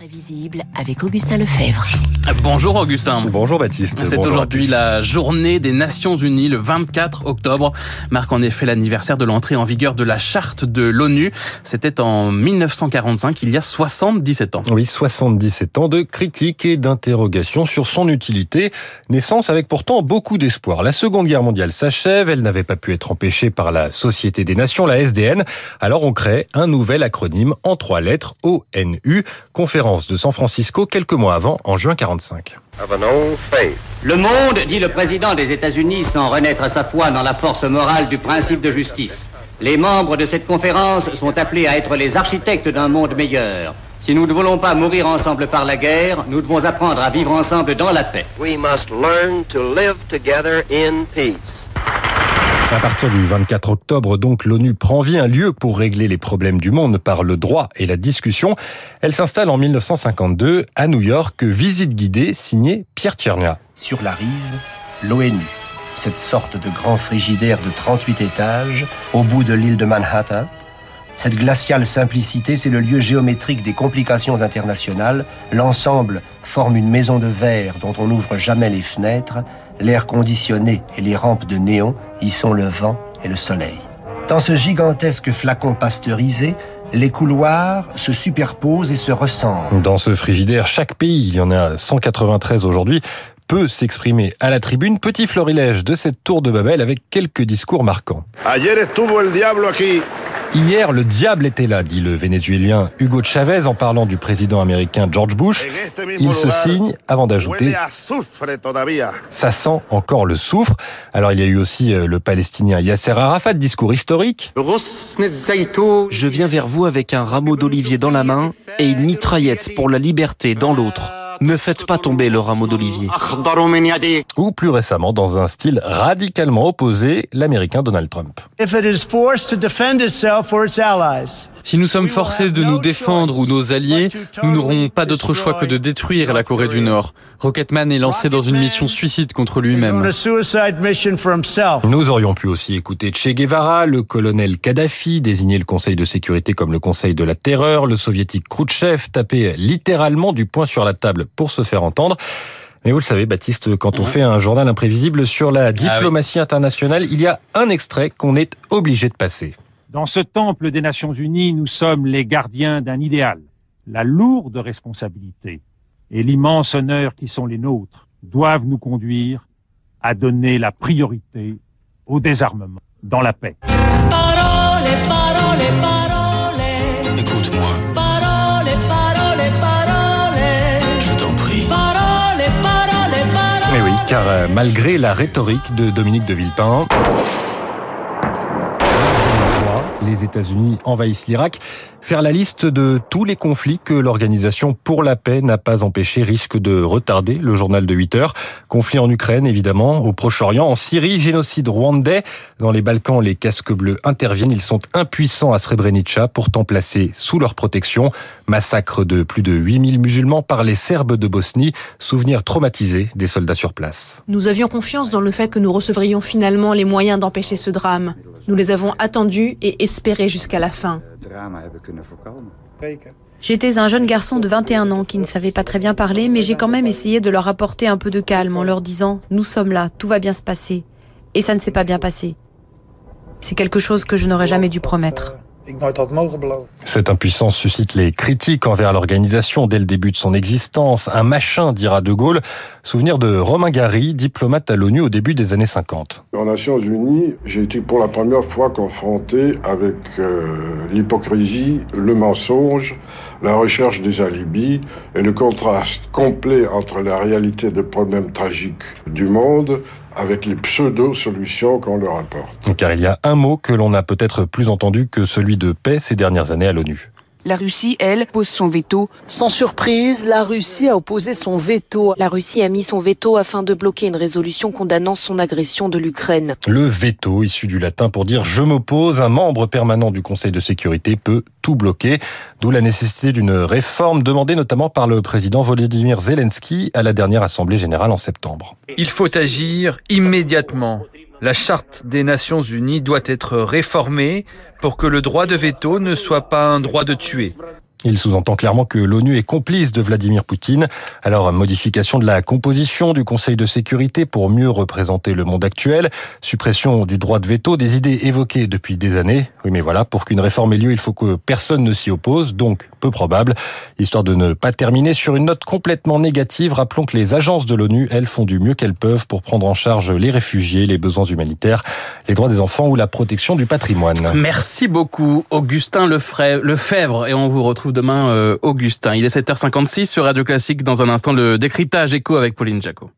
Imprévisible avec Augustin Lefebvre. Bonjour Augustin. Bonjour Baptiste. C'est aujourd'hui la journée des Nations Unies, le 24 octobre, marque en effet l'anniversaire de l'entrée en vigueur de la charte de l'ONU. C'était en 1945, il y a 77 ans. Oui, 77 ans de critiques et d'interrogations sur son utilité. Naissance avec pourtant beaucoup d'espoir. La Seconde Guerre mondiale s'achève, elle n'avait pas pu être empêchée par la Société des Nations, la SDN. Alors on crée un nouvel acronyme en trois lettres, ONU, conférence de San Francisco quelques mois avant, en juin 45. of an old faith. Le monde, dit le président des États-Unis sans renaître à sa foi dans la force morale du principe de justice. Les membres de cette conférence sont appelés à être les architectes d'un monde meilleur. Si nous ne voulons pas mourir ensemble par la guerre, nous devons apprendre à vivre ensemble dans la paix. We must learn to live together in peace. À partir du 24 octobre, donc, l'ONU prend vie un lieu pour régler les problèmes du monde par le droit et la discussion. Elle s'installe en 1952 à New York, visite guidée signée Pierre Tchernia. Sur la rive, l'ONU, cette sorte de grand frigidaire de 38 étages au bout de l'île de Manhattan. Cette glaciale simplicité, c'est le lieu géométrique des complications internationales. L'ensemble forme une maison de verre dont on n'ouvre jamais les fenêtres. L'air conditionné et les rampes de néon y sont le vent et le soleil. Dans ce gigantesque flacon pasteurisé, les couloirs se superposent et se ressemblent. Dans ce frigidaire, chaque pays, il y en a 193 aujourd'hui, peut s'exprimer à la tribune. Petit florilège de cette tour de Babel avec quelques discours marquants. Ayer estuvo el diablo aquí. Hier, le diable était là, dit le Vénézuélien Hugo Chavez en parlant du président américain George Bush. Il se signe avant d'ajouter ça sent encore le soufre. Alors il y a eu aussi euh, le Palestinien Yasser Arafat, discours historique. Je viens vers vous avec un rameau d'olivier dans la main et une mitraillette pour la liberté dans l'autre. Ne faites pas tomber le rameau d'olivier. Ou plus récemment, dans un style radicalement opposé, l'américain Donald Trump. if it is forced to defend itself or its allies. Si nous sommes forcés de nous défendre ou nos alliés, nous n'aurons pas d'autre choix que de détruire la Corée du Nord. Rocketman est lancé dans une mission suicide contre On lui-même. Nous aurions pu aussi écouter Che Guevara, le colonel Kadhafi, désigner le Conseil de sécurité comme le Conseil de la terreur, le soviétique Khrouchtchev, taper littéralement du poing sur la table pour se faire entendre. Mais vous le savez, Baptiste, quand on fait un journal imprévisible sur la diplomatie internationale, il y a un extrait qu'on est obligé de passer. Dans ce temple des Nations Unies, nous sommes les gardiens d'un idéal. La lourde responsabilité et l'immense honneur qui sont les nôtres doivent nous conduire à donner la priorité au désarmement dans la paix. Écoute-moi. Je t'en prie. Mais oui, car euh, malgré la rhétorique de Dominique de Villepin, les États-Unis envahissent l'Irak. Faire la liste de tous les conflits que l'Organisation pour la paix n'a pas empêché risque de retarder le journal de 8 heures. Conflit en Ukraine, évidemment, au Proche-Orient, en Syrie, génocide rwandais. Dans les Balkans, les casques bleus interviennent. Ils sont impuissants à Srebrenica, pourtant placés sous leur protection. Massacre de plus de 8000 musulmans par les Serbes de Bosnie. Souvenir traumatisé des soldats sur place. Nous avions confiance dans le fait que nous recevrions finalement les moyens d'empêcher ce drame. Nous les avons attendus et espérés jusqu'à la fin. J'étais un jeune garçon de 21 ans qui ne savait pas très bien parler, mais j'ai quand même essayé de leur apporter un peu de calme en leur disant ⁇ Nous sommes là, tout va bien se passer ⁇ Et ça ne s'est pas bien passé. C'est quelque chose que je n'aurais jamais dû promettre. Cette impuissance suscite les critiques envers l'organisation dès le début de son existence. Un machin, dira De Gaulle. Souvenir de Romain Gary, diplomate à l'ONU au début des années 50. Aux Nations Unies, j'ai été pour la première fois confronté avec euh, l'hypocrisie, le mensonge, la recherche des alibis et le contraste complet entre la réalité des problèmes tragiques du monde avec les pseudo-solutions qu'on leur apporte. Car il y a un mot que l'on a peut-être plus entendu que celui de paix ces dernières années à l'ONU. La Russie, elle, pose son veto. Sans surprise, la Russie a opposé son veto. La Russie a mis son veto afin de bloquer une résolution condamnant son agression de l'Ukraine. Le veto, issu du latin pour dire je m'oppose, un membre permanent du Conseil de sécurité peut tout bloquer, d'où la nécessité d'une réforme demandée notamment par le président Volodymyr Zelensky à la dernière Assemblée générale en septembre. Il faut agir immédiatement. La charte des Nations Unies doit être réformée pour que le droit de veto ne soit pas un droit de tuer. Il sous-entend clairement que l'ONU est complice de Vladimir Poutine. Alors, modification de la composition du Conseil de sécurité pour mieux représenter le monde actuel, suppression du droit de veto, des idées évoquées depuis des années. Oui, mais voilà, pour qu'une réforme ait lieu, il faut que personne ne s'y oppose, donc peu probable. Histoire de ne pas terminer sur une note complètement négative, rappelons que les agences de l'ONU, elles, font du mieux qu'elles peuvent pour prendre en charge les réfugiés, les besoins humanitaires, les droits des enfants ou la protection du patrimoine. Merci beaucoup, Augustin Lefebvre, et on vous retrouve demain, euh, Augustin. Il est 7h56 sur Radio Classique. Dans un instant, le décryptage écho avec Pauline Jaco.